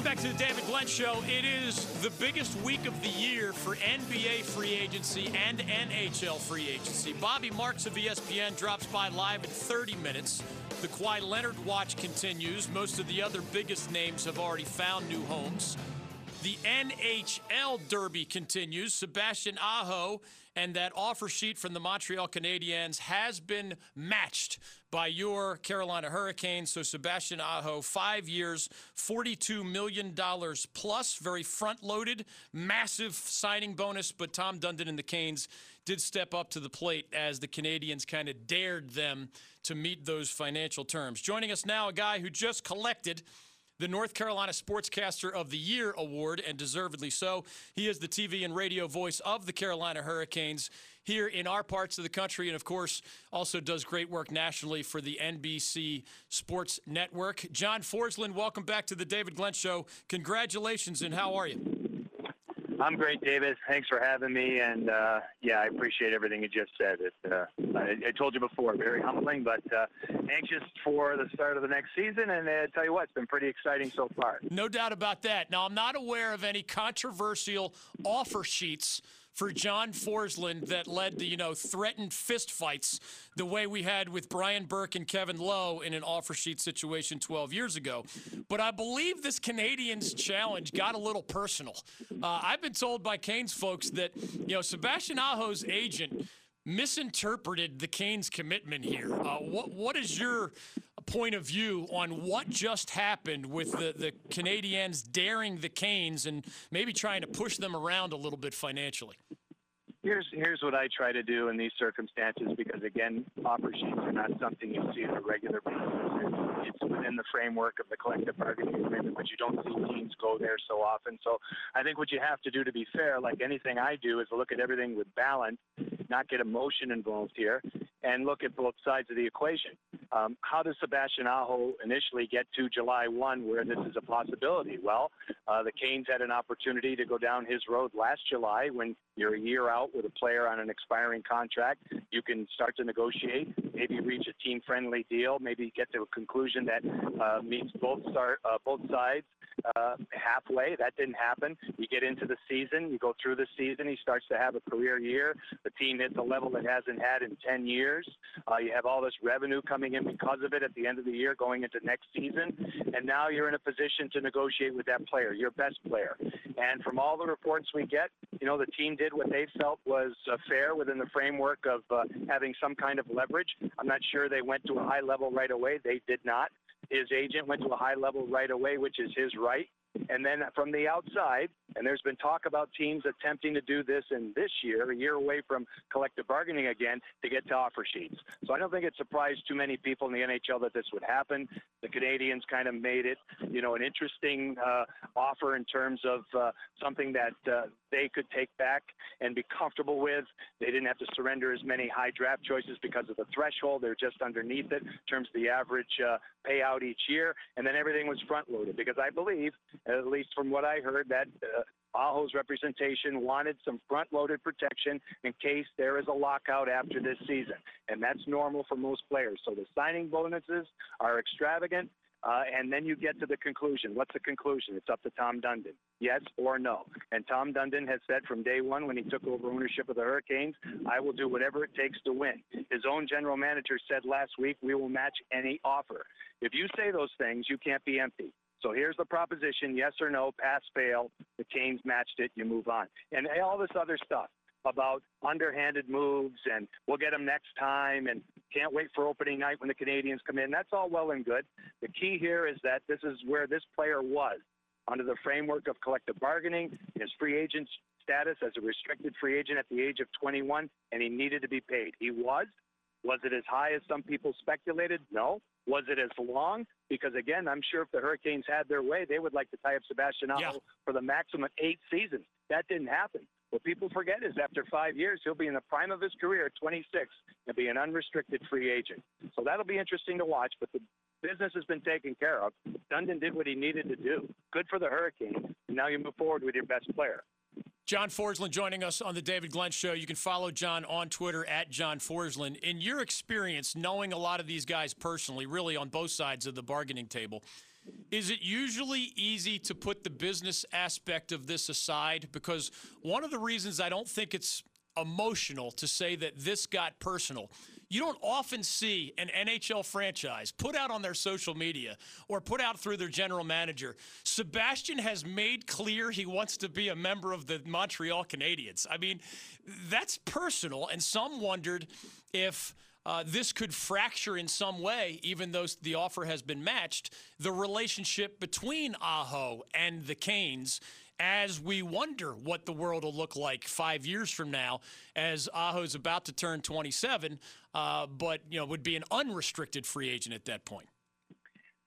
Welcome back to the David Glenn Show. It is the biggest week of the year for NBA free agency and NHL free agency. Bobby Marks of ESPN drops by live in 30 minutes. The Kawhi Leonard watch continues. Most of the other biggest names have already found new homes. The NHL Derby continues. Sebastian Aho and that offer sheet from the Montreal Canadiens has been matched by your Carolina Hurricanes. So Sebastian Aho, five years, $42 million plus, very front loaded, massive signing bonus. But Tom Dundon and the Canes did step up to the plate as the Canadiens kind of dared them to meet those financial terms. Joining us now, a guy who just collected the North Carolina Sportscaster of the Year award, and deservedly so. He is the TV and radio voice of the Carolina Hurricanes here in our parts of the country, and of course, also does great work nationally for the NBC Sports Network. John Forslund, welcome back to the David Glenn Show. Congratulations, and how are you? I'm great, David. Thanks for having me. And uh, yeah, I appreciate everything you just said. It, uh, I, I, told you before, very humbling, but uh, anxious for the start of the next season. And uh, tell you what, it's been pretty exciting so far. No doubt about that. Now, I'm not aware of any controversial offer sheets for John Forslund that led to, you know, threatened fistfights the way we had with Brian Burke and Kevin Lowe in an offer sheet situation 12 years ago. But I believe this Canadiens challenge got a little personal. Uh, I've been told by Canes folks that, you know, Sebastian Aho's agent misinterpreted the Canes commitment here. Uh, what what is your point of view on what just happened with the, the Canadiens daring the Canes and maybe trying to push them around a little bit financially? Here's here's what I try to do in these circumstances because again, offer sheets are not something you see on a regular basis. It's within the framework of the collective bargaining agreement, but you don't see teams go there so often. So I think what you have to do to be fair, like anything I do, is look at everything with balance, not get emotion involved here, and look at both sides of the equation. Um, how does Sebastian Aho initially get to July 1 where this is a possibility? Well, uh, the Canes had an opportunity to go down his road last July when you're a year out with a player on an expiring contract. You can start to negotiate, maybe reach a team friendly deal, maybe get to a conclusion that uh, meets both, uh, both sides uh, halfway. That didn't happen. You get into the season, you go through the season, he starts to have a career year. The team hits a level it hasn't had in 10 years. Uh, you have all this revenue coming in because of it at the end of the year going into next season. And now you're in a position to negotiate with that player, your best player. And from all the reports we get, you know, the team did what they felt was uh, fair within the framework of uh, having some kind of leverage. I'm not sure they went to a high level right away. They did not. His agent went to a high level right away, which is his right. And then from the outside, and there's been talk about teams attempting to do this in this year, a year away from collective bargaining again, to get to offer sheets. So I don't think it surprised too many people in the NHL that this would happen. The Canadiens kind of made it, you know, an interesting uh, offer in terms of uh, something that uh, they could take back and be comfortable with. They didn't have to surrender as many high draft choices because of the threshold. They're just underneath it in terms of the average uh, payout each year. And then everything was front loaded because I believe, at least from what I heard, that Aho's representation wanted some front-loaded protection in case there is a lockout after this season, and that's normal for most players. So the signing bonuses are extravagant, uh, and then you get to the conclusion. What's the conclusion? It's up to Tom Dundon, yes or no. And Tom Dundon has said from day one when he took over ownership of the Hurricanes, I will do whatever it takes to win. His own general manager said last week, we will match any offer. If you say those things, you can't be empty. So here's the proposition yes or no, pass, fail. The Canes matched it, you move on. And all this other stuff about underhanded moves and we'll get them next time and can't wait for opening night when the Canadiens come in. That's all well and good. The key here is that this is where this player was under the framework of collective bargaining, his free agent status as a restricted free agent at the age of 21, and he needed to be paid. He was. Was it as high as some people speculated? No. Was it as long? Because again, I'm sure if the Hurricanes had their way, they would like to tie up Sebastian yeah. for the maximum eight seasons. That didn't happen. What people forget is after five years, he'll be in the prime of his career at 26 and be an unrestricted free agent. So that'll be interesting to watch. But the business has been taken care of. Dundon did what he needed to do. Good for the Hurricanes. And now you move forward with your best player. John Forslund joining us on the David Glenn Show. You can follow John on Twitter at John Forslund. In your experience, knowing a lot of these guys personally, really on both sides of the bargaining table, is it usually easy to put the business aspect of this aside? Because one of the reasons I don't think it's emotional to say that this got personal you don't often see an NHL franchise put out on their social media or put out through their general manager. Sebastian has made clear he wants to be a member of the Montreal Canadiens. I mean, that's personal, and some wondered if. Uh, this could fracture in some way, even though the offer has been matched, the relationship between Aho and the Canes as we wonder what the world will look like five years from now as Aho's about to turn 27, uh, but you know would be an unrestricted free agent at that point.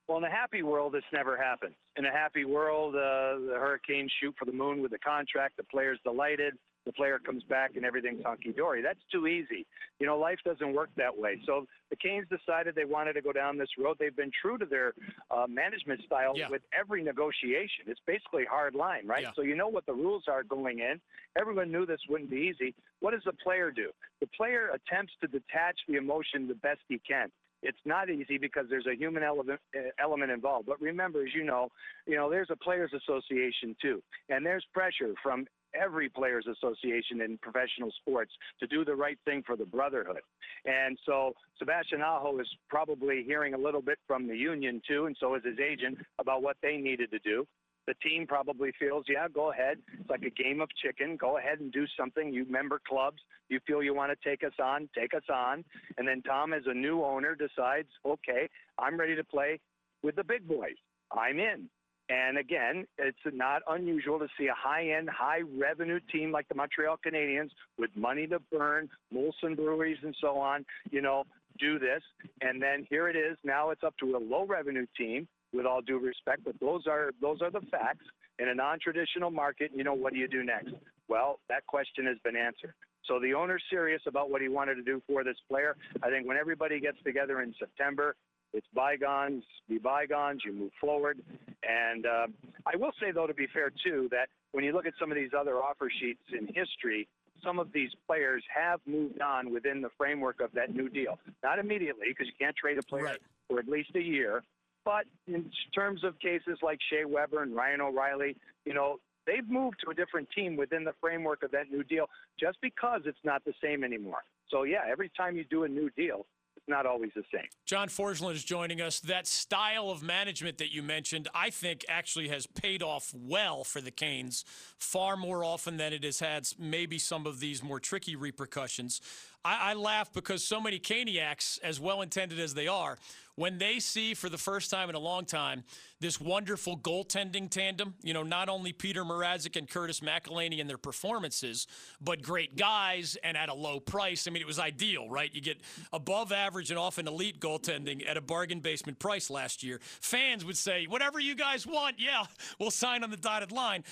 Well, in a happy world, this never happens. In a happy world, uh, the Hurricanes shoot for the moon with the contract. The player's delighted the player comes back and everything's hunky dory. That's too easy. You know, life doesn't work that way. So the Canes decided they wanted to go down this road. They've been true to their uh, management style yeah. with every negotiation. It's basically hard line, right? Yeah. So you know what the rules are going in. Everyone knew this wouldn't be easy. What does the player do? The player attempts to detach the emotion the best he can it's not easy because there's a human element uh, element involved. But remember, as you know, you know there's a players' association too, and there's pressure from every players association in professional sports to do the right thing for the brotherhood. And so Sebastian Aho is probably hearing a little bit from the union too, and so is his agent about what they needed to do. The team probably feels, yeah, go ahead. It's like a game of chicken. Go ahead and do something. You member clubs, you feel you want to take us on, take us on. And then Tom, as a new owner, decides, okay, I'm ready to play with the big boys. I'm in. And again, it's not unusual to see a high-end, high-revenue team like the Montreal Canadiens with money to burn, Molson breweries and so on, you know, do this. And then here it is. Now it's up to a low-revenue team. With all due respect, but those are those are the facts in a non-traditional market. You know, what do you do next? Well, that question has been answered. So the owner's serious about what he wanted to do for this player. I think when everybody gets together in September, it's bygones, be bygones. You move forward. And uh, I will say, though, to be fair too, that when you look at some of these other offer sheets in history, some of these players have moved on within the framework of that new deal. Not immediately, because you can't trade a player right. for at least a year. But in terms of cases like Shea Weber and Ryan O'Reilly, you know, they've moved to a different team within the framework of that new deal just because it's not the same anymore. So, yeah, every time you do a new deal, not always the same. John Forslund is joining us. That style of management that you mentioned, I think, actually has paid off well for the Canes far more often than it has had maybe some of these more tricky repercussions. I, I laugh because so many Caniacs, as well intended as they are, when they see for the first time in a long time this wonderful goaltending tandem, you know, not only Peter Mrazek and Curtis McElhinney and their performances, but great guys and at a low price. I mean, it was ideal, right? You get above average and often elite goaltending at a bargain basement price last year. Fans would say, whatever you guys want, yeah, we'll sign on the dotted line.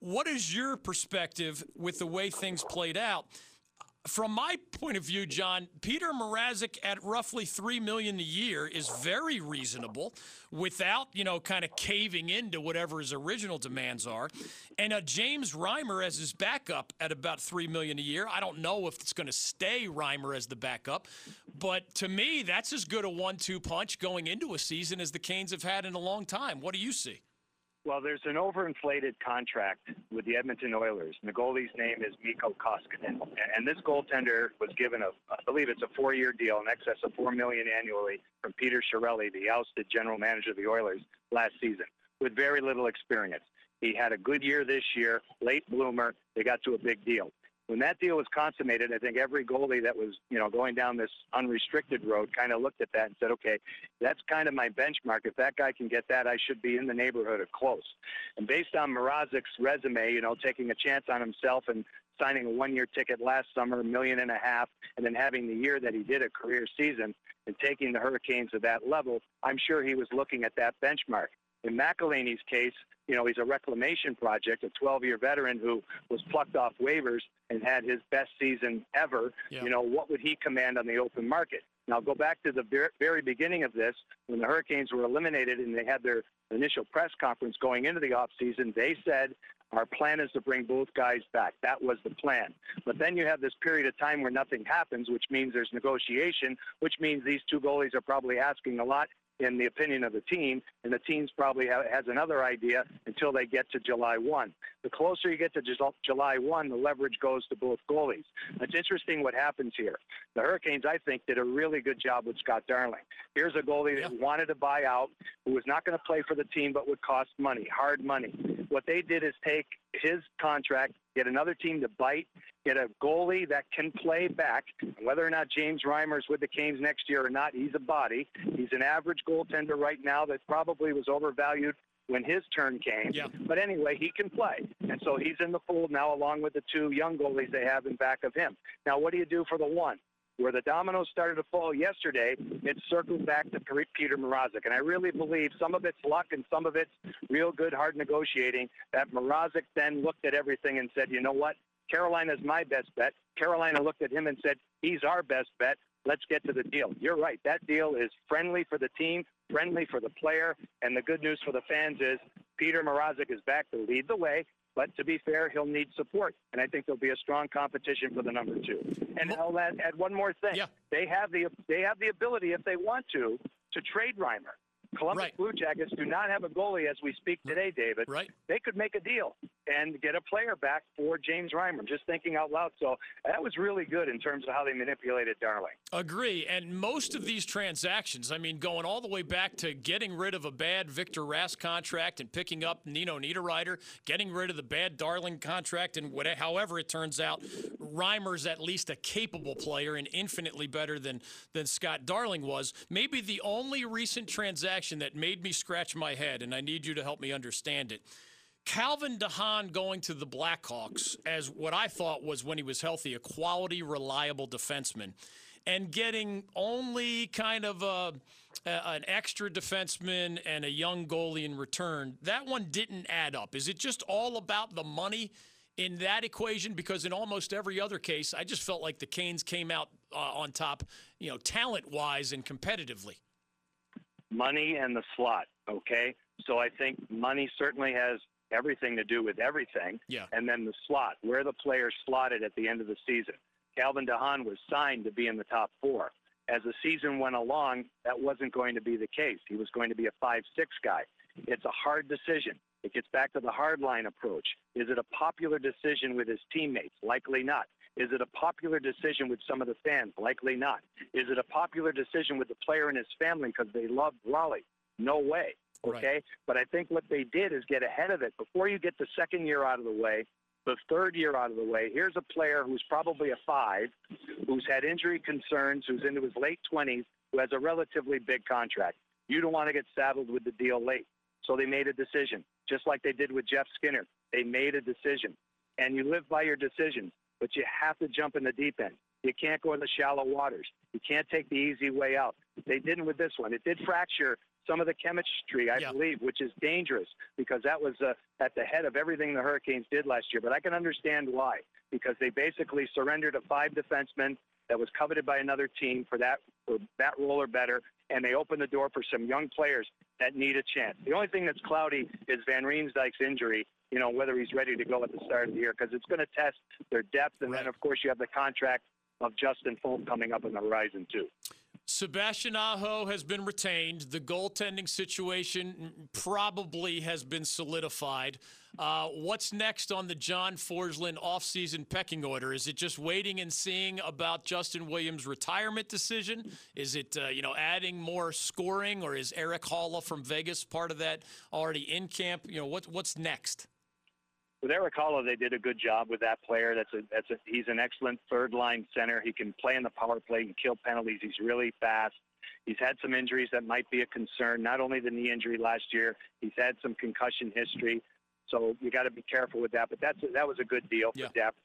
What is your perspective with the way things played out? From my point of view, John, Peter Mrazek at roughly three million a year is very reasonable, without you know kind of caving into whatever his original demands are. And a James Reimer as his backup at about three million a year. I don't know if it's going to stay Reimer as the backup, but to me, that's as good a one-two punch going into a season as the Canes have had in a long time. What do you see? Well, there's an overinflated contract with the Edmonton Oilers, and the goalie's name is Mikko Koskinen. And this goaltender was given a, I believe it's a four-year deal in excess of four million annually from Peter Chiarelli, the ousted general manager of the Oilers last season, with very little experience. He had a good year this year, late bloomer. They got to a big deal when that deal was consummated, I think every goalie that was, you know, going down this unrestricted road kind of looked at that and said, okay, that's kind of my benchmark. If that guy can get that, I should be in the neighborhood of close. And based on Mrazek's resume, you know, taking a chance on himself and signing a one-year ticket last summer, a million and a half, and then having the year that he did a career season and taking the Hurricanes to that level, I'm sure he was looking at that benchmark. In McElhinney's case, you know, he's a reclamation project, a 12-year veteran who was plucked off waivers and had his best season ever. Yeah. You know, what would he command on the open market? Now, go back to the very beginning of this when the Hurricanes were eliminated and they had their initial press conference going into the offseason. They said, Our plan is to bring both guys back. That was the plan. But then you have this period of time where nothing happens, which means there's negotiation, which means these two goalies are probably asking a lot in the opinion of the team, and the team's probably ha- has another idea until they get to July 1. The closer you get to July 1, the leverage goes to both goalies. It's interesting what happens here. The Hurricanes, I think, did a really good job with Scott Darling. Here's a goalie that wanted to buy out, who was not going to play for the team but would cost money, hard money. What they did is take his contract, get another team to bite, get a goalie that can play back. Whether or not James Reimer's with the Canes next year or not, he's a body. He's an average goaltender right now that probably was overvalued when his turn came. Yeah. But anyway, he can play. And so he's in the fold now along with the two young goalies they have in back of him. Now, what do you do for the one? Where the dominoes started to fall yesterday, it circled back to Peter Mrazek. And I really believe some of it's luck and some of it's real good, hard negotiating that Mrazek then looked at everything and said, you know what? Carolina's my best bet. Carolina looked at him and said, he's our best bet. Let's get to the deal. You're right. That deal is friendly for the team, friendly for the player, and the good news for the fans is Peter Mrazek is back to lead the way. But to be fair, he'll need support, and I think there'll be a strong competition for the number two. And I'll add, add one more thing. Yeah. They have the they have the ability, if they want to, to trade Reimer. Columbus right. Blue Jackets do not have a goalie as we speak today, David. Right. They could make a deal and get a player back for James Reimer. Just thinking out loud. So that was really good in terms of how they manipulated Darling. Agree. And most of these transactions, I mean, going all the way back to getting rid of a bad Victor Rask contract and picking up Nino Niederreiter, getting rid of the bad Darling contract, and whatever, however it turns out, Reimer's at least a capable player and infinitely better than than Scott Darling was. Maybe the only recent transaction that made me scratch my head, and I need you to help me understand it. Calvin de Haan going to the Blackhawks as what I thought was when he was healthy, a quality, reliable defenseman, and getting only kind of a, a, an extra defenseman and a young goalie in return. That one didn't add up. Is it just all about the money in that equation? Because in almost every other case, I just felt like the Canes came out uh, on top, you know, talent wise and competitively. Money and the slot, okay? So I think money certainly has everything to do with everything. Yeah. And then the slot, where the players slotted at the end of the season. Calvin de Haan was signed to be in the top four. As the season went along, that wasn't going to be the case. He was going to be a 5 6 guy. It's a hard decision. It gets back to the hard line approach. Is it a popular decision with his teammates? Likely not. Is it a popular decision with some of the fans? Likely not. Is it a popular decision with the player and his family because they love Raleigh? No way. Okay. Right. But I think what they did is get ahead of it before you get the second year out of the way, the third year out of the way. Here's a player who's probably a five, who's had injury concerns, who's into his late 20s, who has a relatively big contract. You don't want to get saddled with the deal late. So they made a decision, just like they did with Jeff Skinner. They made a decision. And you live by your decisions, but you have to jump in the deep end. You can't go in the shallow waters. You can't take the easy way out. They didn't with this one. It did fracture some of the chemistry, I yeah. believe, which is dangerous because that was uh, at the head of everything the Hurricanes did last year. But I can understand why because they basically surrendered a five defenseman that was coveted by another team for that for that role or better, and they opened the door for some young players that need a chance. The only thing that's cloudy is Van Riemsdyk's injury. You know whether he's ready to go at the start of the year because it's going to test their depth, and right. then of course you have the contract of Justin Faulk coming up on the horizon too. Sebastian Aho has been retained. The goaltending situation probably has been solidified. Uh, what's next on the John Forslund offseason pecking order? Is it just waiting and seeing about Justin Williams' retirement decision? Is it uh, you know adding more scoring, or is Erik Haula from Vegas part of that already in camp? You know what what's next? With Erik Haula, they did a good job with that player. That's a that's a he's an excellent third line center. He can play in the power play and kill penalties. He's really fast. He's had some injuries that might be a concern. Not only the knee injury last year, he's had some concussion history. So you got to be careful with that. But that's a, that was a good deal for Yeah. depth.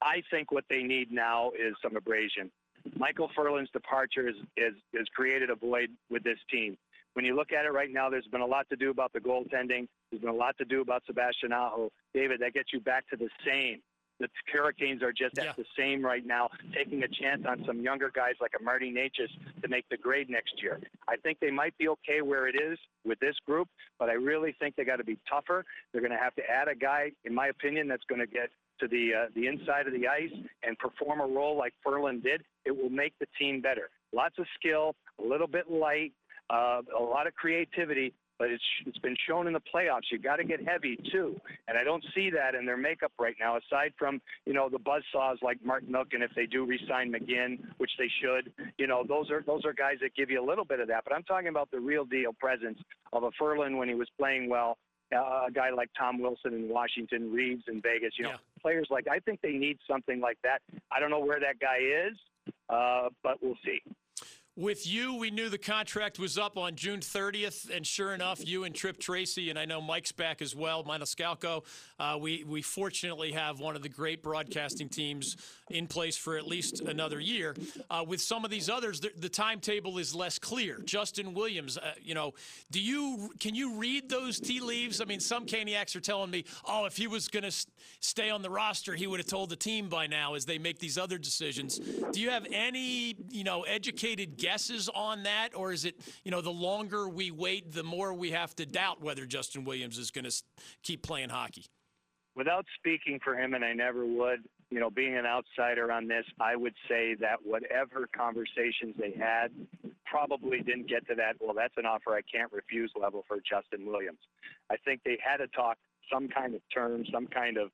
I think what they need now is some abrasion. Michael Ferland's departure is, is, has created a void with this team. When you look at it right now, there's been a lot to do about the goaltending. There's been a lot to do about Sebastian Aho. David, that gets you back to the same. the Hurricanes are just Yeah. at the same right now, taking a chance on some younger guys like a Marty Necas to make the grade next year. I think they might be okay where it is with this group, but I really think they got to be tougher. They're going to have to add a guy, in my opinion, that's going to get to the uh, the inside of the ice and perform a role like Ferland did. It will make the team better. Lots of skill, a little bit light, uh, a lot of creativity, but it's it's been shown in the playoffs. You got to get heavy too, and I don't see that in their makeup right now. Aside from you know the buzzsaws like Mark Milken, if they do resign McGinn, which they should, you know those are those are guys that give you a little bit of that. But I'm talking about the real deal presence of a Ferland when he was playing well. Uh, a guy like Tom Wilson in Washington, Reaves in Vegas, you know, Yeah. players like I think they need something like that. I don't know where that guy is, uh, but we'll see. With you, we knew the contract was up on June 30th, and sure enough, you and Tripp Tracy, and I know Mike's back as well, Maniscalchi. Uh, we we fortunately have one of the great broadcasting teams in place for at least another year. Uh, with some of these others, the, the timetable is less clear. Justin Williams, uh, you know, do you can you read those tea leaves? I mean, some Caniacs are telling me, oh, if he was going to stay on the roster, he would have told the team by now as they make these other decisions. Do you have any, you know, educated guesses on that, or is it, you know, the longer we wait, the more we have to doubt whether Justin Williams is going to keep playing hockey? without speaking for him, and I never would, you know, being an outsider on this, I would say that whatever conversations they had probably didn't get to that, well, that's an offer I can't refuse level for Justin Williams. I think they had to talk some kind of terms, some kind of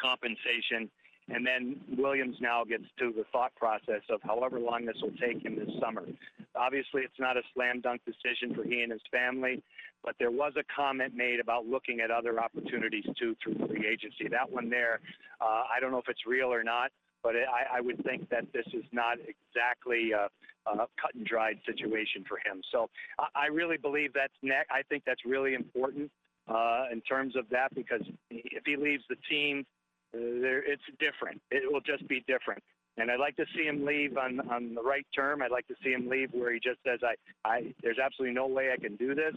compensation. And then Williams now gets to the thought process of however long this will take him this summer. Obviously, it's not a slam dunk decision for he and his family, but there was a comment made about looking at other opportunities too through free agency. That one there, uh, I don't know if it's real or not, but I, I would think that this is not exactly a, a cut and dried situation for him. So I, I really believe that's I think that's really important uh, in terms of that because if he leaves the team, there, it's different. It will just be different. And I'd like to see him leave on, on the right term. I'd like to see him leave where he just says, I, I, there's absolutely no way I can do this.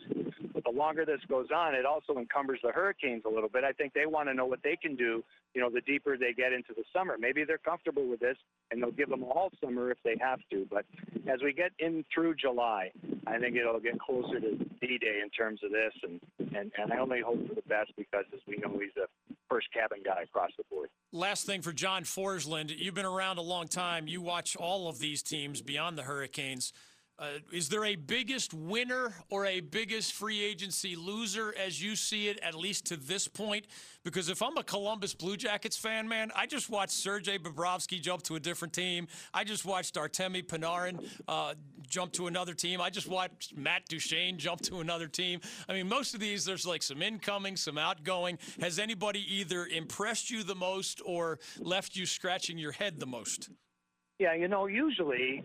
But the longer this goes on, it also encumbers the Hurricanes a little bit. I think they want to know what they can do, you know, the deeper they get into the summer. Maybe they're comfortable with this and they'll give them all summer if they have to. But as we get in through July, I think it'll get closer to D-Day in terms of this. And, and, and I only hope for the best because, as we know, he's a first cabin guy across the board. Last thing for John Forslund. You've been around a long time. You watch all of these teams beyond the Hurricanes. Uh, is there a biggest winner or a biggest free agency loser as you see it, at least to this point? Because if I'm a Columbus Blue Jackets fan, man, I just watched Sergei Bobrovsky jump to a different team. I just watched Artemi Panarin uh, jump to another team. I just watched Matt Duchene jump to another team. I mean, most of these, there's like some incoming, some outgoing. Has anybody either impressed you the most or left you scratching your head the most? Yeah, you know, usually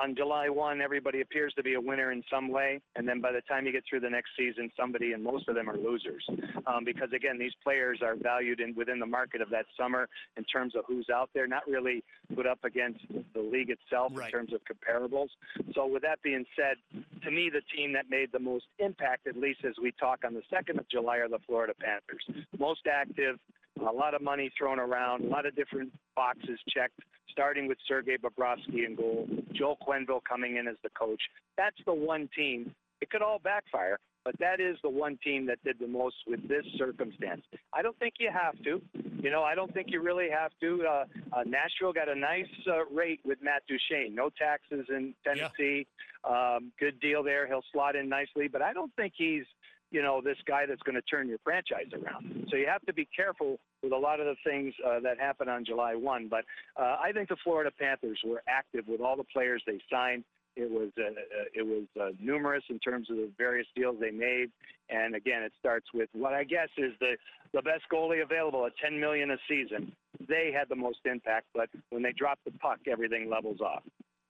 on July 1, everybody appears to be a winner in some way. And then by the time you get through the next season, somebody and most of them are losers. Um, because again, these players are valued in, within the market of that summer in terms of who's out there, not really put up against the league itself Right. in terms of comparables. So with that being said, to me, the team that made the most impact, at least as we talk on the 2nd of July, are the Florida Panthers. Most active, a lot of money thrown around, a lot of different boxes checked, starting with Sergei Bobrovsky in goal, Joel Quenneville coming in as the coach. That's the one team. It could all backfire, but that is the one team that did the most with this circumstance. I don't think you have to. You know, I don't think you really have to. Uh, uh, Nashville got a nice uh, rate with Matt Duchene. No taxes in Tennessee. Um, good deal there. He'll slot in nicely, but I don't think he's you know, this guy that's going to turn your franchise around. So you have to be careful with a lot of the things uh, that happen on July 1. But uh, I think the Florida Panthers were active with all the players they signed. It was uh, uh, it was uh, numerous in terms of the various deals they made, and again, it starts with what I guess is the the best goalie available at 10 million a season. They had the most impact, but when they drop the puck, everything levels off.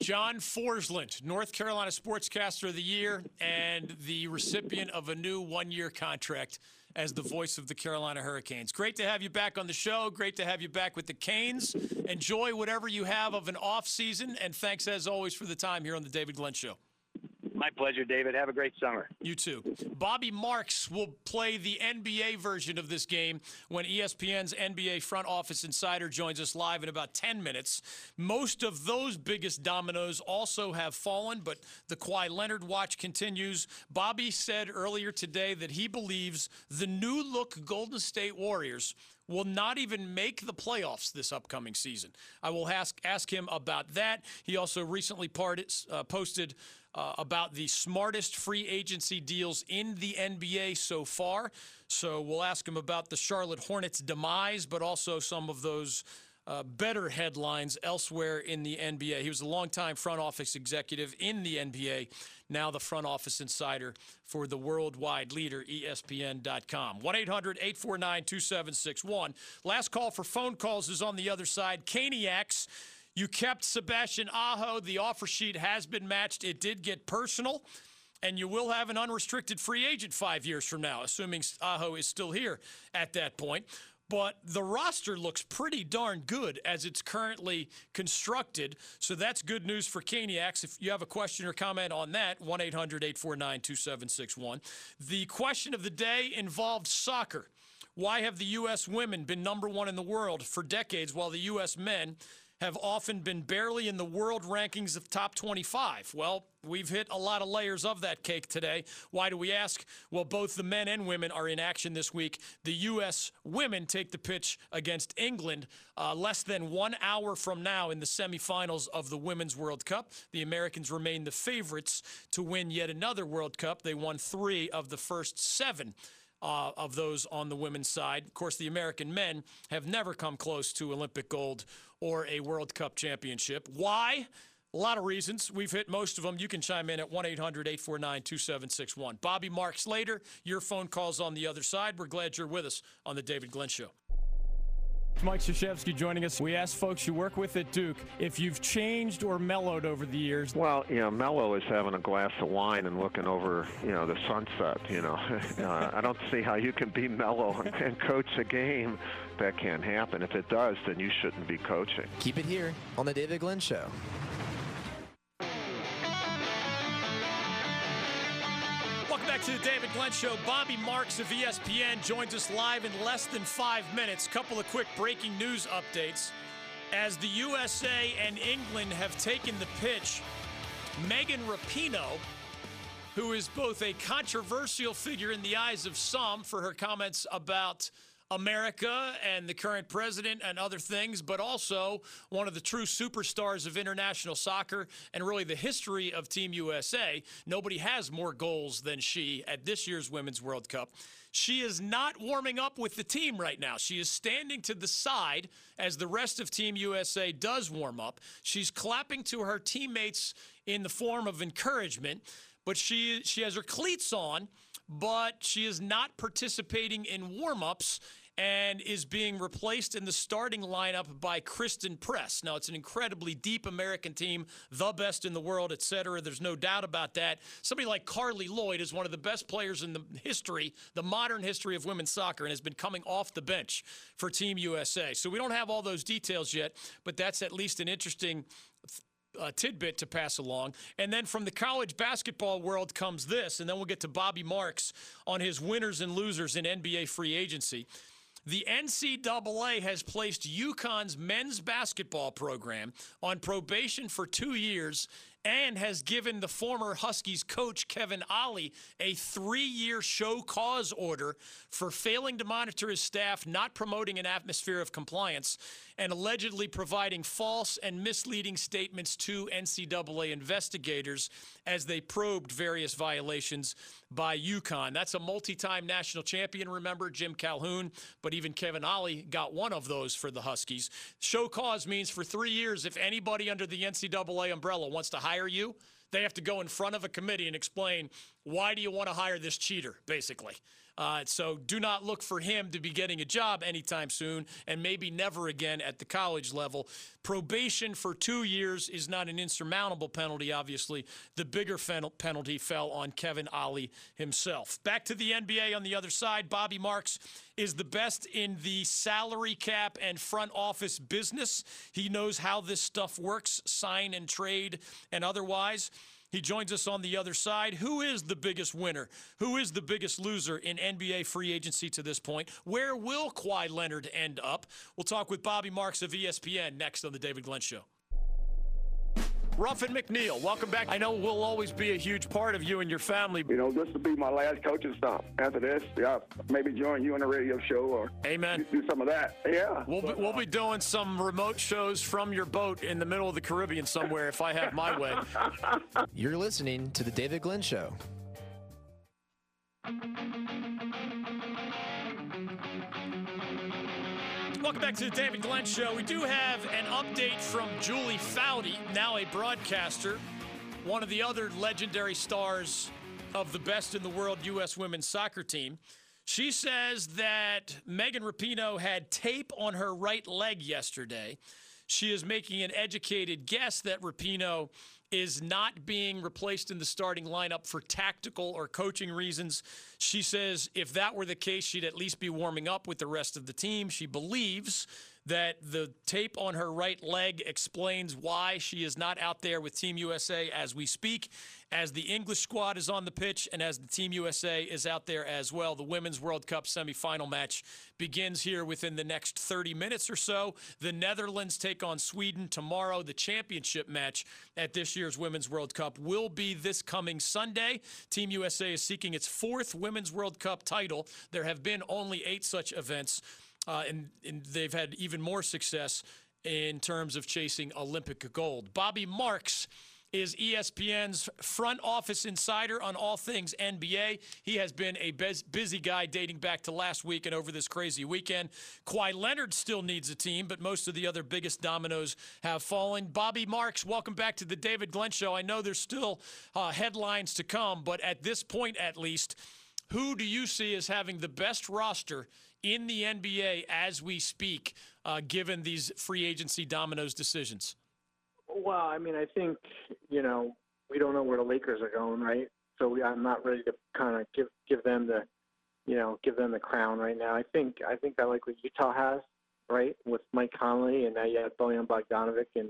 John Forslund, North Carolina Sportscaster of the Year, and the recipient of a new one year contract as the voice of the Carolina Hurricanes. Great to have you back on the show. Great to have you back with the Canes. Enjoy whatever you have of an off season, and thanks as always for the time here on the David Glenn Show. My pleasure, David. Have a great summer. You too. Bobby Marks will play the NBA version of this game when ESPN's NBA front office insider joins us live in about 10 minutes. Most of those biggest dominoes also have fallen, but the Kawhi Leonard watch continues. Bobby said earlier today that he believes the new look Golden State Warriors will not even make the playoffs this upcoming season. I will ask ask him about that. He also recently parted, uh, posted uh, about the smartest free agency deals in the NBA so far. So we'll ask him about the Charlotte Hornets demise, but also some of those uh, better headlines elsewhere in the NBA. He was a longtime front office executive in the NBA, now the front office insider for the worldwide leader, ESPN.com. 1 800 849 2761. Last call for phone calls is on the other side. Caniacs. You kept Sebastian Aho. The offer sheet has been matched. It did get personal and you will have an unrestricted free agent five years from now, assuming Aho is still here at that point but the roster looks pretty darn good as it's currently constructed. So that's good news for Caniacs. If you have a question or comment on that, 1 800 849 2761. The question of the day involved soccer. Why have the U.S. women been number one in the world for decades while the U.S. men have often been barely in the world rankings of top 25. Well, we've hit a lot of layers of that cake today. Why do we ask? Well, both the men and women are in action this week. The U.S. women take the pitch against England uh, less than one hour from now in the semifinals of the Women's World Cup. The Americans remain the favorites to win yet another World Cup. They won three of the first seven. Uh, of those on the women's side. Of course, the American men have never come close to Olympic gold or a World Cup championship. Why? A lot of reasons. We've hit most of them. You can chime in at 1 800 849 2761. Bobby Marks later. Your phone calls on the other side. We're glad you're with us on The David Glenn Show. Mike Krzyzewski joining us. We asked folks you work with at Duke if you've changed or mellowed over the years. Well, you know, mellow is having a glass of wine and looking over, you know, the sunset. You know, uh, I don't see how you can be mellow and, and coach a game. That can't happen. If it does, then you shouldn't be coaching. Keep it here on the David Glenn Show. To the David Glenn Show. Bobby Marks of ESPN joins us live in less than five minutes. Couple of quick breaking news updates. As the USA and England have taken the pitch, Megan Rapinoe, who is both a controversial figure in the eyes of some for her comments about America and the current president and other things, but also one of the true superstars of international soccer and really the history of Team USA. Nobody has more goals than she at this year's Women's World Cup. She is not warming up with the team right now. She is standing to the side as the rest of Team USA does warm up. She's clapping to her teammates in the form of encouragement, but she she has her cleats on, but she is not participating in warm-ups and is being replaced in the starting lineup by Christen Press. Now, it's an incredibly deep American team, the best in the world, et cetera. There's no doubt about that. Somebody like Carli Lloyd is one of the best players in the history, the modern history of women's soccer, and has been coming off the bench for Team USA. So we don't have all those details yet, but that's at least an interesting uh, tidbit to pass along. And then from the college basketball world comes this, and then we'll get to Bobby Marks on his winners and losers in NBA free agency. The NCAA has placed UConn's men's basketball program on probation for two years and has given the former Huskies coach Kevin Ollie a three year show cause order for failing to monitor his staff, not promoting an atmosphere of compliance, and allegedly providing false and misleading statements to NCAA investigators as they probed various violations by UConn. That's a multi time national champion, remember, Jim Calhoun, but even Kevin Ollie got one of those for the Huskies. Show cause means for three years, if anybody under the NCAA umbrella wants to hire you, they have to go in front of a committee and explain why do you want to hire this cheater, basically. Uh, so do not look for him to be getting a job anytime soon and maybe never again at the college level. Probation for two years is not an insurmountable penalty, obviously. The bigger penalty fell on Kevin Ollie himself. Back to the NBA on the other side. Bobby Marks is the best in the salary cap and front office business. He knows how this stuff works, sign and trade and otherwise. He joins us on the other side. Who is the biggest winner? Who is the biggest loser in NBA free agency to this point? Where will Kawhi Leonard end up? We'll talk with Bobby Marks of ESPN next on The David Glenn Show. Ruffin McNeill, welcome back. I know we'll always be a huge part of you and your family. You know, this will be my last coaching stop. After this, yeah, maybe join you on the radio show or Amen. do some of that. Yeah. We'll be, we'll be doing some remote shows from your boat in the middle of the Caribbean somewhere if I have my way. You're listening to The David Glenn Show. Welcome back to the David Glenn Show. We do have an update from Julie Foudy, now a broadcaster, one of the other legendary stars of the best in the world U.S. women's soccer team. She says that Megan Rapinoe had tape on her right leg yesterday. She is making an educated guess that Rapinoe is not being replaced in the starting lineup for tactical or coaching reasons. She says if that were the case, she'd at least be warming up with the rest of the team. She believes that the tape on her right leg explains why she is not out there with Team USA as we speak, as the English squad is on the pitch and as the Team USA is out there as well. The Women's World Cup semifinal match begins here within the next 30 minutes or so. The Netherlands take on Sweden tomorrow. The championship match at this year's Women's World Cup will be this coming Sunday. Team USA is seeking its fourth Women's World Cup title. There have been only eight such events uh, and, and they've had even more success in terms of chasing Olympic gold. Bobby Marks is ESPN's front office insider on all things NBA. He has been a busy guy dating back to last week and over this crazy weekend. Kawhi Leonard still needs a team, but most of the other biggest dominoes have fallen. Bobby Marks, welcome back to the David Glenn Show. I know there's still uh, headlines to come, but at this point at least, who do you see as having the best roster in the NBA as we speak, uh, given these free agency dominoes decisions? Well, I mean, I think you know we don't know where the Lakers are going, right? So we, I'm not ready to kind of give give them the, you know, give them the crown right now. I think I think I like what Utah has, right, with Mike Conley, and now you have Bojan Bogdanovic, and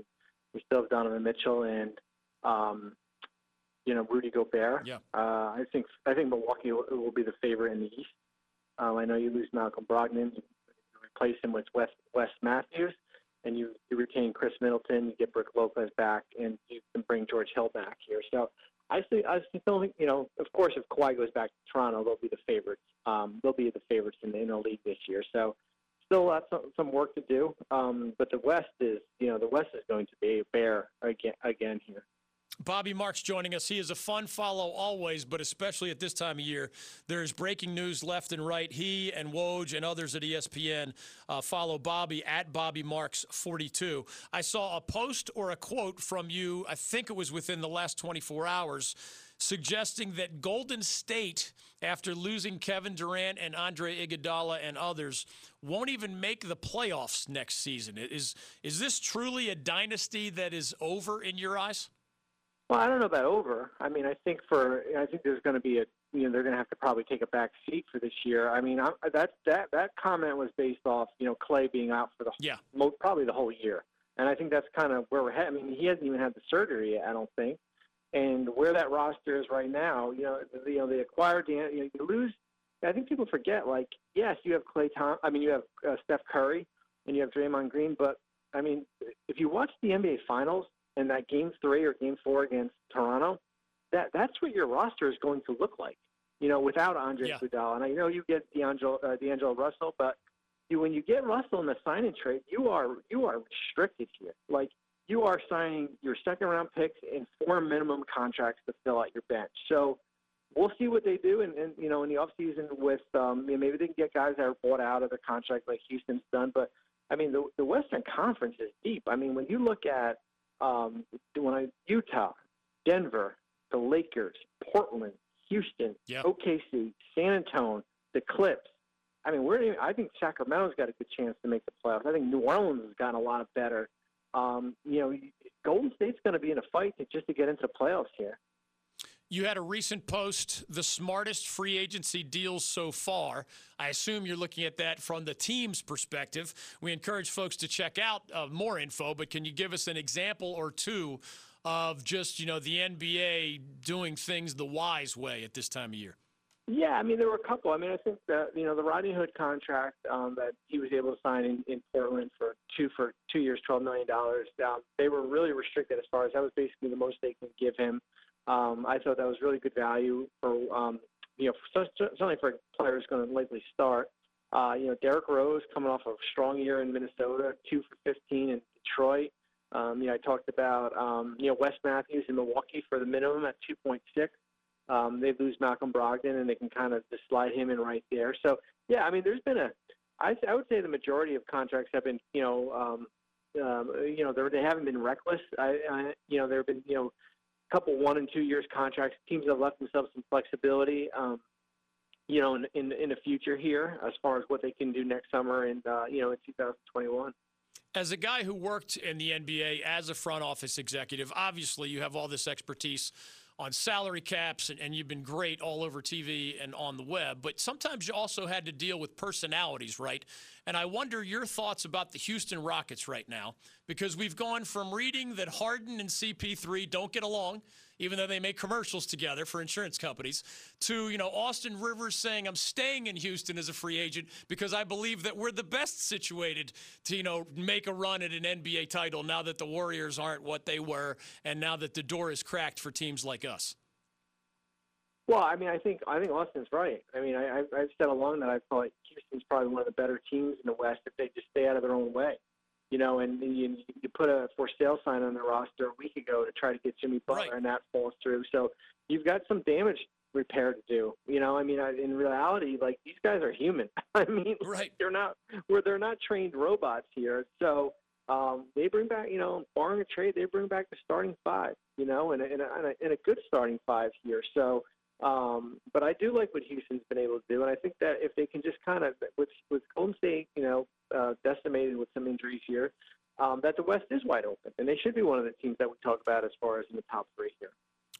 we still have Donovan Mitchell and, um, you know, Rudy Gobert. Yeah. Uh, I think I think Milwaukee will, will be the favorite in the East. Um, I know you lose Malcolm Brogdon, you replace him with Wes Wes Matthews, and you, you retain Khris Middleton. You get Brook Lopez back, and you can bring George Hill back here. So I see. I still think you know. Of course, if Kawhi goes back to Toronto, they'll be the favorites. Um, they'll be the favorites in the, in the league this year. So still lots of, some work to do. Um, but the West is, you know, the West is going to be a bear again again here. Bobby Marks joining us. He is a fun follow always, but especially at this time of year. There's breaking news left and right. He and Woj and others at ESPN uh, follow Bobby at Bobby Marks 42. I saw a post or a quote from you, I think it was within the last 24 hours, suggesting that Golden State, after losing Kevin Durant and Andre Iguodala and others, won't even make the playoffs next season. Is, is this truly a dynasty that is over in your eyes? Well, I don't know about over. I mean, I think for I think there's going to be a you know they're going to have to probably take a back seat for this year. I mean, I, that that that comment was based off you know Klay being out for the yeah mo- probably the whole year, and I think that's kind of where we're headed. I mean, he hasn't even had the surgery yet, I don't think, and where that roster is right now, you know, the, you know they acquired the you know you lose. I think people forget like yes, you have Klay Tom. I mean, you have uh, Steph Curry and you have Draymond Green, but I mean, if you watch the NBA Finals, in that game three or game four against Toronto, that that's what your roster is going to look like. You know, without Andre yeah. Iguodala, and I know you get D'Angelo, uh, D'Angelo Russell, but you, when you get Russell in the signing trade, you are you are restricted here. Like you are signing your second round picks in four minimum contracts to fill out your bench. So we'll see what they do, and, and you know, in the offseason with um, you know, maybe they can get guys that are bought out of their contract like Houston's done. But I mean, the the Western Conference is deep. I mean, when you look at um, when I Utah, Denver, the Lakers, Portland, Houston, yep. OKC, San Antonio, the Clips. I mean, we're. I think Sacramento's got a good chance to make the playoffs. I think New Orleans has gotten a lot better. Um, you know, Golden State's going to be in a fight to, just to get into the playoffs here. You had a recent post, the smartest free agency deals so far. I assume you're looking at that from the team's perspective. We encourage folks to check out uh, more info, but can you give us an example or two of just you know the NBA doing things the wise way at this time of year? Yeah, I mean there were a couple. I mean I think that you know the Rodney Hood contract um, that he was able to sign in, in Portland for two for two years, twelve million dollars. Um, they were really restricted as far as that was basically the most they could give him. Um, I thought that was really good value for um, you know for, certainly for a player who's going to likely start. Uh, you know Derrick Rose coming off a strong year in Minnesota, two for fifteen in Detroit. Um, you know I talked about um, you know Wes Matthews in Milwaukee for the minimum at two point six um, they lose Malcolm Brogdon and they can kind of just slide him in right there. So yeah, I mean, there's been a, I, I would say the majority of contracts have been, you know, um, um, you know, they haven't been reckless. I, I, you know, there have been, you know, couple one and two years contracts. Teams have left themselves some flexibility, um, you know, in, in in the future here as far as what they can do next summer and uh, you know in 2021. As a guy who worked in the NBA as a front office executive, obviously you have all this expertise on salary caps, and, and, you've been great all over TV and on the web. But sometimes you also had to deal with personalities, right? And I wonder your thoughts about the Houston Rockets right now, because we've gone from reading that Harden and CP3 don't get along even though they make commercials together for insurance companies, to, you know, Austin Rivers saying, I'm staying in Houston as a free agent because I believe that we're the best situated to, you know, make a run at an NBA title now that the Warriors aren't what they were and now that the door is cracked for teams like us. Well, I mean, I think I think Austin's right. I mean, I, I've said along that I thought Houston's probably one of the better teams in the West if they just stay out of their own way you know, and you, you put a for sale sign on the roster a week ago to try to get Jimmy Butler, right. and that falls through. So you've got some damage repair to do. You know, I mean, I, in reality, like these guys are human. I mean, right. they're not where they're not trained robots here. So um, they bring back, you know, barring a trade, they bring back the starting five. You know, and a, and a, and a good starting five here. So. Um, but I do like what Houston's been able to do, and I think that if they can just kind of with with Golden State, you know, uh, decimated with some injuries here, um, that the West is wide open, and they should be one of the teams that we talk about as far as in the top three here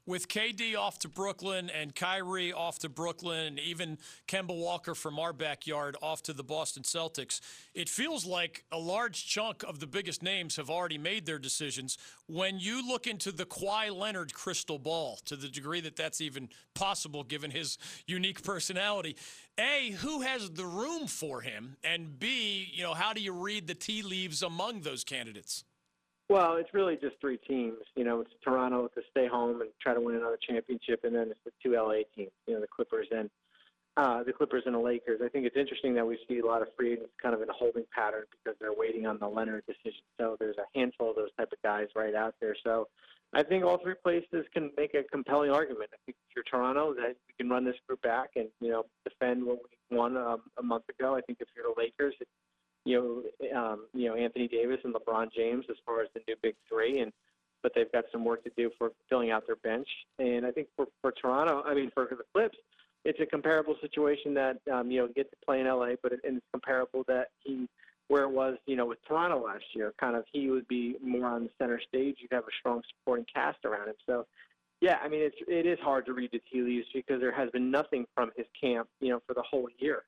with KD off to Brooklyn and Kyrie off to Brooklyn, and even Kemba Walker from our backyard off to the Boston Celtics, it feels like a large chunk of the biggest names have already made their decisions. When you look into the Kawhi Leonard crystal ball, to the degree that that's even possible given his unique personality, A, who has the room for him? And B, you know, how do you read the tea leaves among those candidates? Well, it's really just three teams. You know, it's Toronto to stay home and try to win another championship, and then it's the two LA teams. You know, the Clippers and uh, the Clippers and the Lakers. I think it's interesting that we see a lot of free agents kind of in a holding pattern because they're waiting on the Leonard decision. So there's a handful of those type of guys right out there. So I think all three places can make a compelling argument. I think if you're Toronto, that we can run this group back and you know defend what we won um, a month ago. I think if you're the Lakers, you know, um, you know Anthony Davis and LeBron James as far as the new big three, and but they've got some work to do for filling out their bench. And I think for for Toronto, I mean for the Clips, it's a comparable situation that um, you know get to play in LA, but it, and it's comparable that he where it was you know with Toronto last year. Kind of he would be more on the center stage. You'd have a strong supporting cast around him. So. Yeah, I mean it's it is hard to read the tea leaves because there has been nothing from his camp, you know, for the whole year.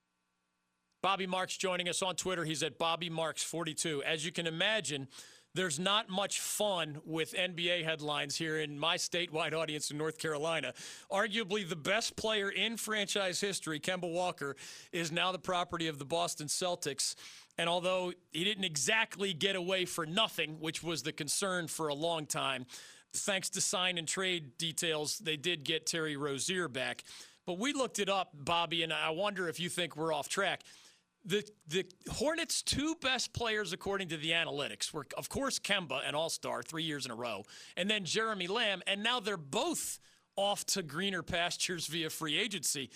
Bobby Marks joining us on Twitter. He's at Bobby Marks42. As you can imagine, there's not much fun with NBA headlines here in my statewide audience in North Carolina. Arguably the best player in franchise history, Kemba Walker, is now the property of the Boston Celtics. And although he didn't exactly get away for nothing, which was the concern for a long time, thanks to sign and trade details, they did get Terry Rozier back. But we looked it up, Bobby, and I wonder if you think we're off track the the Hornets' two best players, according to the analytics, were of course Kemba, an All Star, three years in a row, and then Jeremy Lamb, and now they're both off to greener pastures via free agency.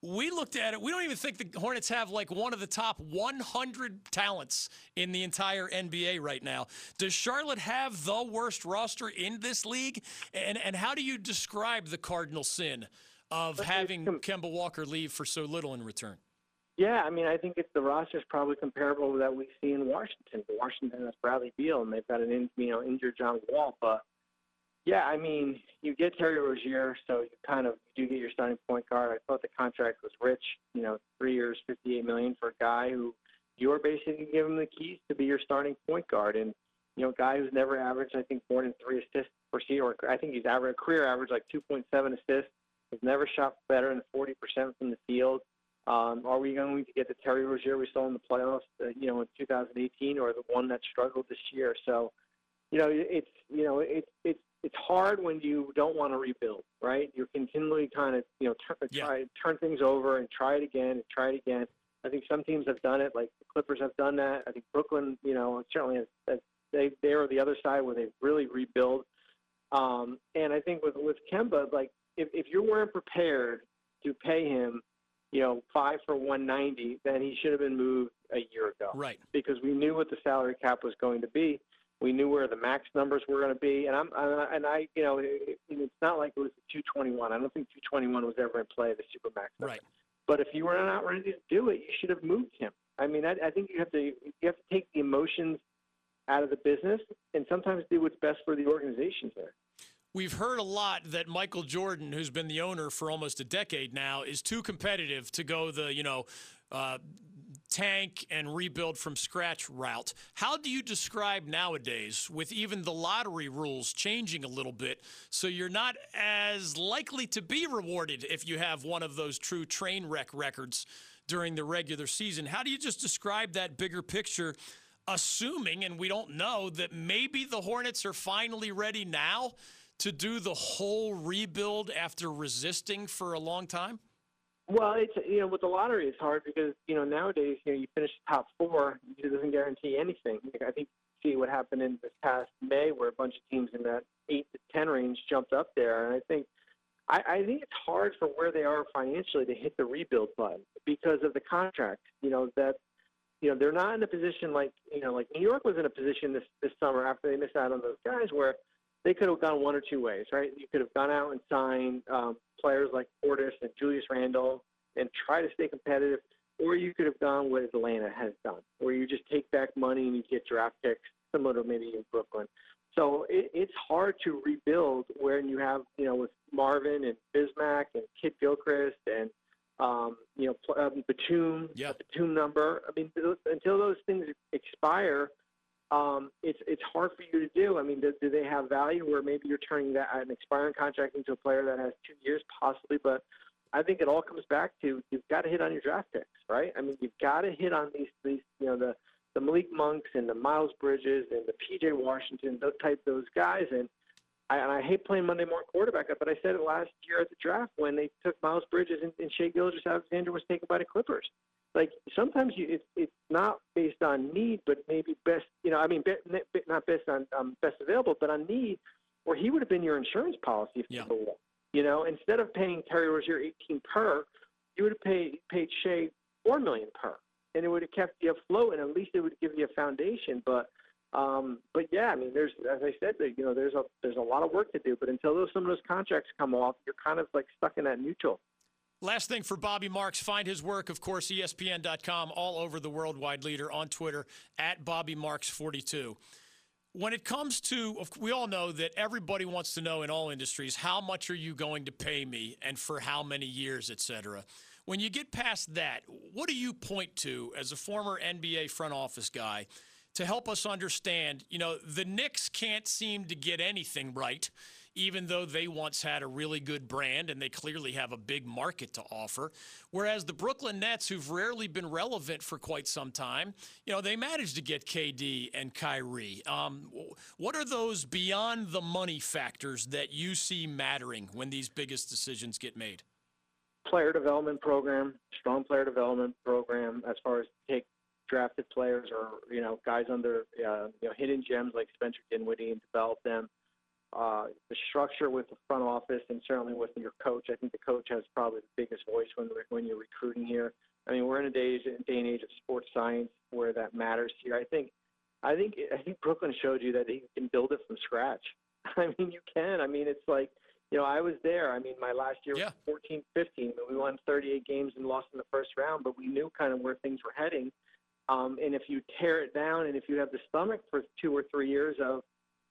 We looked at it. We don't even think the Hornets have like one of the top 100 talents in the entire NBA right now. Does Charlotte have the worst roster in this league? And and how do you describe the cardinal sin of having Kemba Walker leave for so little in return? Yeah, I mean, I think it's the roster is probably comparable to that we see in Washington. Washington has Bradley Beal, and they've got an in, you know injured John Wall. But yeah, I mean, you get Terry Rozier, so you kind of do get your starting point guard. I thought the contract was rich. You know, three years, fifty-eight million for a guy who you are basically giving the keys to be your starting point guard. And You know, a guy who's never averaged, I think, more than three assists per season, or I think he's average career average like 2.7 assists. Has never shot better than 40% from the field. Um, are we going to get the Terry Rozier we saw in the playoffs, uh, you know, in 2018, or the one that struggled this year? So, you know, it's you know, it's it's it's hard when you don't want to rebuild, right? You're continually kind of you know turn, Yeah. try turn things over and try it again and try it again. I think some teams have done it, like the Clippers have done that. I think Brooklyn, you know, certainly has, has they they are the other side where they really rebuild. Um, and I think with with Kemba, like if if you weren't prepared to pay him, you know, five for one ninety, then he should have been moved a year ago Right. because we knew what the salary cap was going to be. We knew where the max numbers were going to be, and I'm and I, you know, it, it's not like it was 221. I don't think 221 was ever in play, the super max. number. Right. But if you were not ready to do it, you should have moved him. I mean, I, I think you have to you have to take the emotions out of the business and sometimes do what's best for the organization here. We've heard a lot that Michael Jordan, who's been the owner for almost a decade now, is too competitive to go the, you know, uh, tank and rebuild from scratch route. How do you describe nowadays, with even the lottery rules changing a little bit, so you're not as likely to be rewarded if you have one of those true train wreck records during the regular season? How do you just describe that bigger picture? Assuming, and we don't know, that maybe the Hornets are finally ready now to do the whole rebuild after resisting for a long time? Well, it's you know with the lottery it's hard because you know nowadays you know you finish top four it doesn't guarantee anything. Like, I think see what happened in this past May where a bunch of teams in that eight to ten range jumped up there, and I think I, I think it's hard for where they are financially to hit the rebuild button because of the contract. You know that you know they're not in a position like you know like New York was in a position this this summer after they missed out on those guys where they could have gone one or two ways, right? You could have gone out and signed um, players like Portis and Julius Randle and try to stay competitive, or you could have gone what Atlanta has done, where you just take back money and you get draft picks, similar to maybe in Brooklyn. So it, it's hard to rebuild when you have, you know, with Marvin and Bismack and Kidd Gilchrist and, um, you know, um, Batum, Yeah. Batum number. I mean, until those things expire, um, it's it's hard for you to do. I mean, do, do they have value where maybe you're turning that an expiring contract into a player that has two years possibly? But I think it all comes back to you've got to hit on your draft picks, right? I mean, you've got to hit on these these you know the the Malik Monks and the Miles Bridges and the P.J. Washington, those type those guys. And I, and I hate playing Monday morning quarterback, but I said it last year at the draft when they took Miles Bridges and, and Shai Gilgeous-Alexander was taken by the Clippers like sometimes you it's it's not based on need, but maybe best you know I mean be, be- not based on um, best available, but on need, or he would have been your insurance policy if Yeah. you. You know, instead of paying Terry Rozier 18 per, you would have paid paid Shai four million per, and it would have kept you afloat, and at least it would give you a foundation. But um, but yeah, I mean, there's as I said, you know, there's a there's a lot of work to do. But until those some of those contracts come off, you're kind of like stuck in that neutral. Last thing for Bobby Marks, find his work, of course, ESPN.com, all over the worldwide leader on Twitter at Bobby Marks42. When it comes to, we all know that everybody wants to know in all industries how much are you going to pay me and for how many years, et cetera. When you get past that, what do you point to as a former NBA front office guy to help us understand? You know, the Knicks can't seem to get anything right even though they once had a really good brand and they clearly have a big market to offer. Whereas the Brooklyn Nets, who've rarely been relevant for quite some time, you know, they managed to get KD and Kyrie. Um, what are those beyond the money factors that you see mattering when these biggest decisions get made? player development program, strong player development program as far as take drafted players or you know guys under uh, you know hidden gems like Spencer Dinwiddie and develop them. Uh, the structure with the front office and certainly with your coach. I think the coach has probably the biggest voice when when you're recruiting here. I mean, we're in a day, day and age of sports science where that matters here. I think, I think, I think Brooklyn showed you that he can build it from scratch. I mean, you can. I mean, it's like, you know, I was there. I mean, my last year Yeah. was 14, 15. We won 38 games and lost in the first round, but we knew kind of where things were heading. Um, and if you tear it down, and if you have the stomach for two or three years of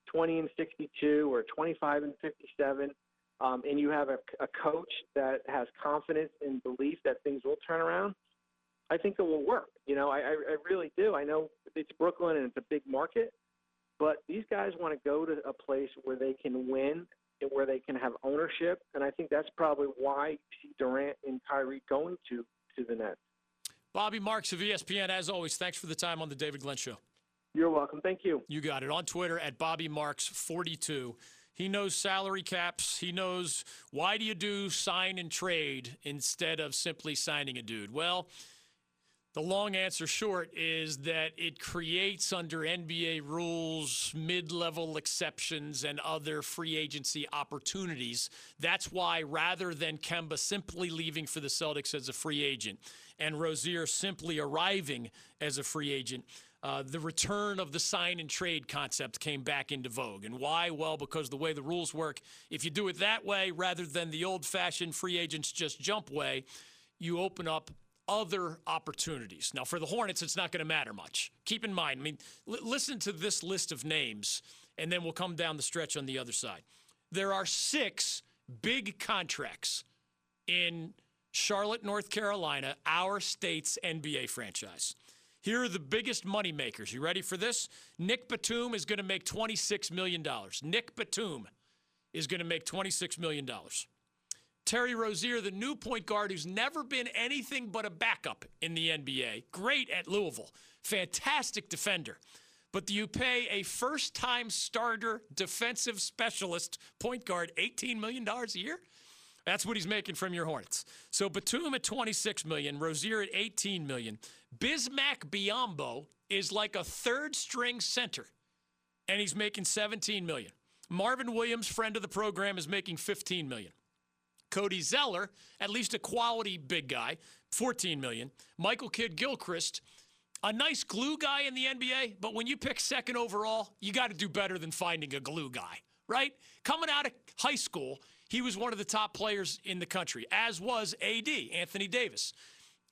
20 and 62 or 25 and 57, um, and you have a, a coach that has confidence and belief that things will turn around, I think it will work. You know, I, I, really do. I know it's Brooklyn and it's a big market, But these guys want to go to a place where they can win and where they can have ownership, and I think that's probably why you see Durant and Kyrie going to to the Nets. Bobby Marks of ESPN, as always, thanks for the time on the David Glenn Show. You're welcome. Thank you. You got it. On Twitter at Bobby Marks42. He knows salary caps. He knows why do you do sign and trade instead of simply signing a dude? Well, the long answer short is that it creates under NBA rules mid level exceptions and other free agency opportunities. That's why rather than Kemba simply leaving for the Celtics as a free agent and Rozier simply arriving as a free agent, uh, the return of the sign and trade concept came back into vogue. And why? Well, because the way the rules work, if you do it that way rather than the old fashioned free agents just jump way, you open up other opportunities. Now, for the Hornets, it's not going to matter much. Keep in mind, I mean, l- listen to this list of names, and then we'll come down the stretch on the other side. There are six big contracts in Charlotte, North Carolina, our state's NBA franchise. Here are the biggest money makers. You ready for this? Nick Batum is going to make $26 million. Nick Batum is going to make $26 million. Terry Rozier, the new point guard who's never been anything but a backup in the NBA, great at Louisville, fantastic defender. But do you pay a first time starter defensive specialist point guard $18 million a year? That's what he's making from your Hornets. So Batum at 26 million, Rozier at 18 million. Bismack Biyombo is like a third string center, and he's making 17 million. Marvin Williams, friend of the program, is making 15 million. Cody Zeller, at least a quality big guy, 14 million. Michael Kidd Gilchrist, a nice glue guy in the NBA, but when you pick second overall, you got to do better than finding a glue guy, right? Coming out of high school, he was one of the top players in the country, as was AD, Anthony Davis.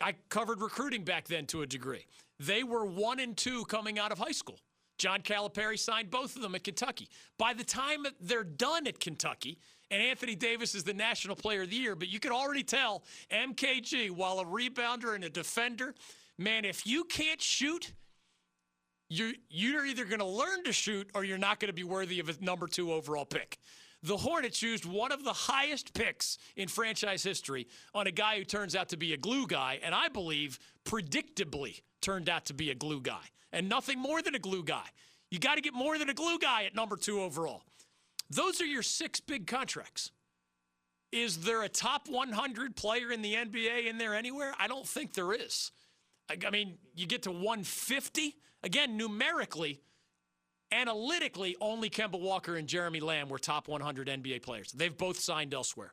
I covered recruiting back then to a degree. They were one and two coming out of high school. John Calipari signed both of them at Kentucky. By the time they're done at Kentucky, and Anthony Davis is the National Player of the Year, but you can already tell MKG, while a rebounder and a defender, man, if you can't shoot, you're, you're either going to learn to shoot or you're not going to be worthy of a number two overall pick. The Hornets used one of the highest picks in franchise history on a guy who turns out to be a glue guy, and I believe predictably turned out to be a glue guy, and nothing more than a glue guy. You got to get more than a glue guy at number two overall. Those are your six big contracts. Is there a top 100 player in the NBA in there anywhere? I don't think there is. I mean, you get to 150. Again, numerically, analytically, only Kemba Walker and Jeremy Lamb were top 100 NBA players. They've both signed elsewhere.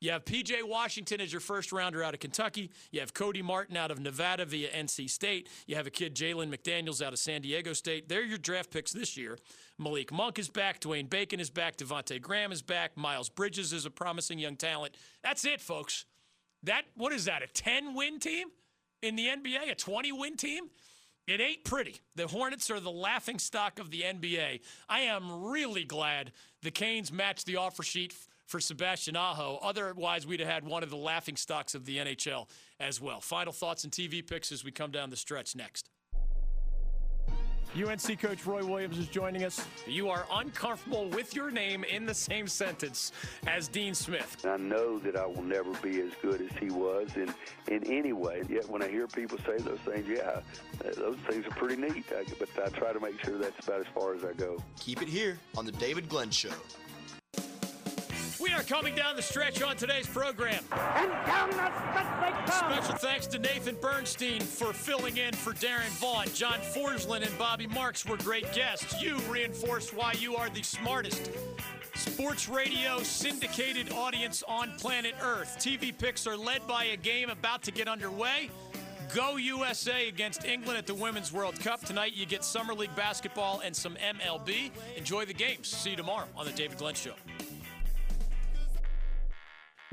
You have PJ Washington as your first rounder out of Kentucky. You have Cody Martin out of Nevada via NC State. You have a kid, Jalen McDaniels, out of San Diego State. They're your draft picks this year. Malik Monk is back. Dwayne Bacon is back. Devonte Graham is back. Miles Bridges is a promising young talent. That's it, folks. That what is that? A 10 win team in the NBA? A 20 win team? It ain't pretty. The Hornets are the laughing stock of the NBA. I am really glad the Canes matched the offer sheet for Sebastian Aho. Otherwise, we'd have had one of the laughing stocks of the NHL as well. Final thoughts and TV picks as we come down the stretch next. UNC coach Roy Williams is joining us. You are uncomfortable with your name in the same sentence as Dean Smith. I know that I will never be as good as he was in, in any way. Yet when I hear people say those things, yeah, those things are pretty neat. I, but I try to make sure that's about as far as I go. Keep it here on The David Glenn Show. We are coming down the stretch on today's program. And down the stretch they come. Special thanks to Nathan Bernstein for filling in for Darren Vaughn. John Forslund and Bobby Marks were great guests. You reinforced why you are the smartest sports radio syndicated audience on planet Earth. TV picks are led by a game about to get underway. Go USA against England at the Women's World Cup. Tonight you get Summer League basketball and some MLB. Enjoy the games. See you tomorrow on The David Glenn Show.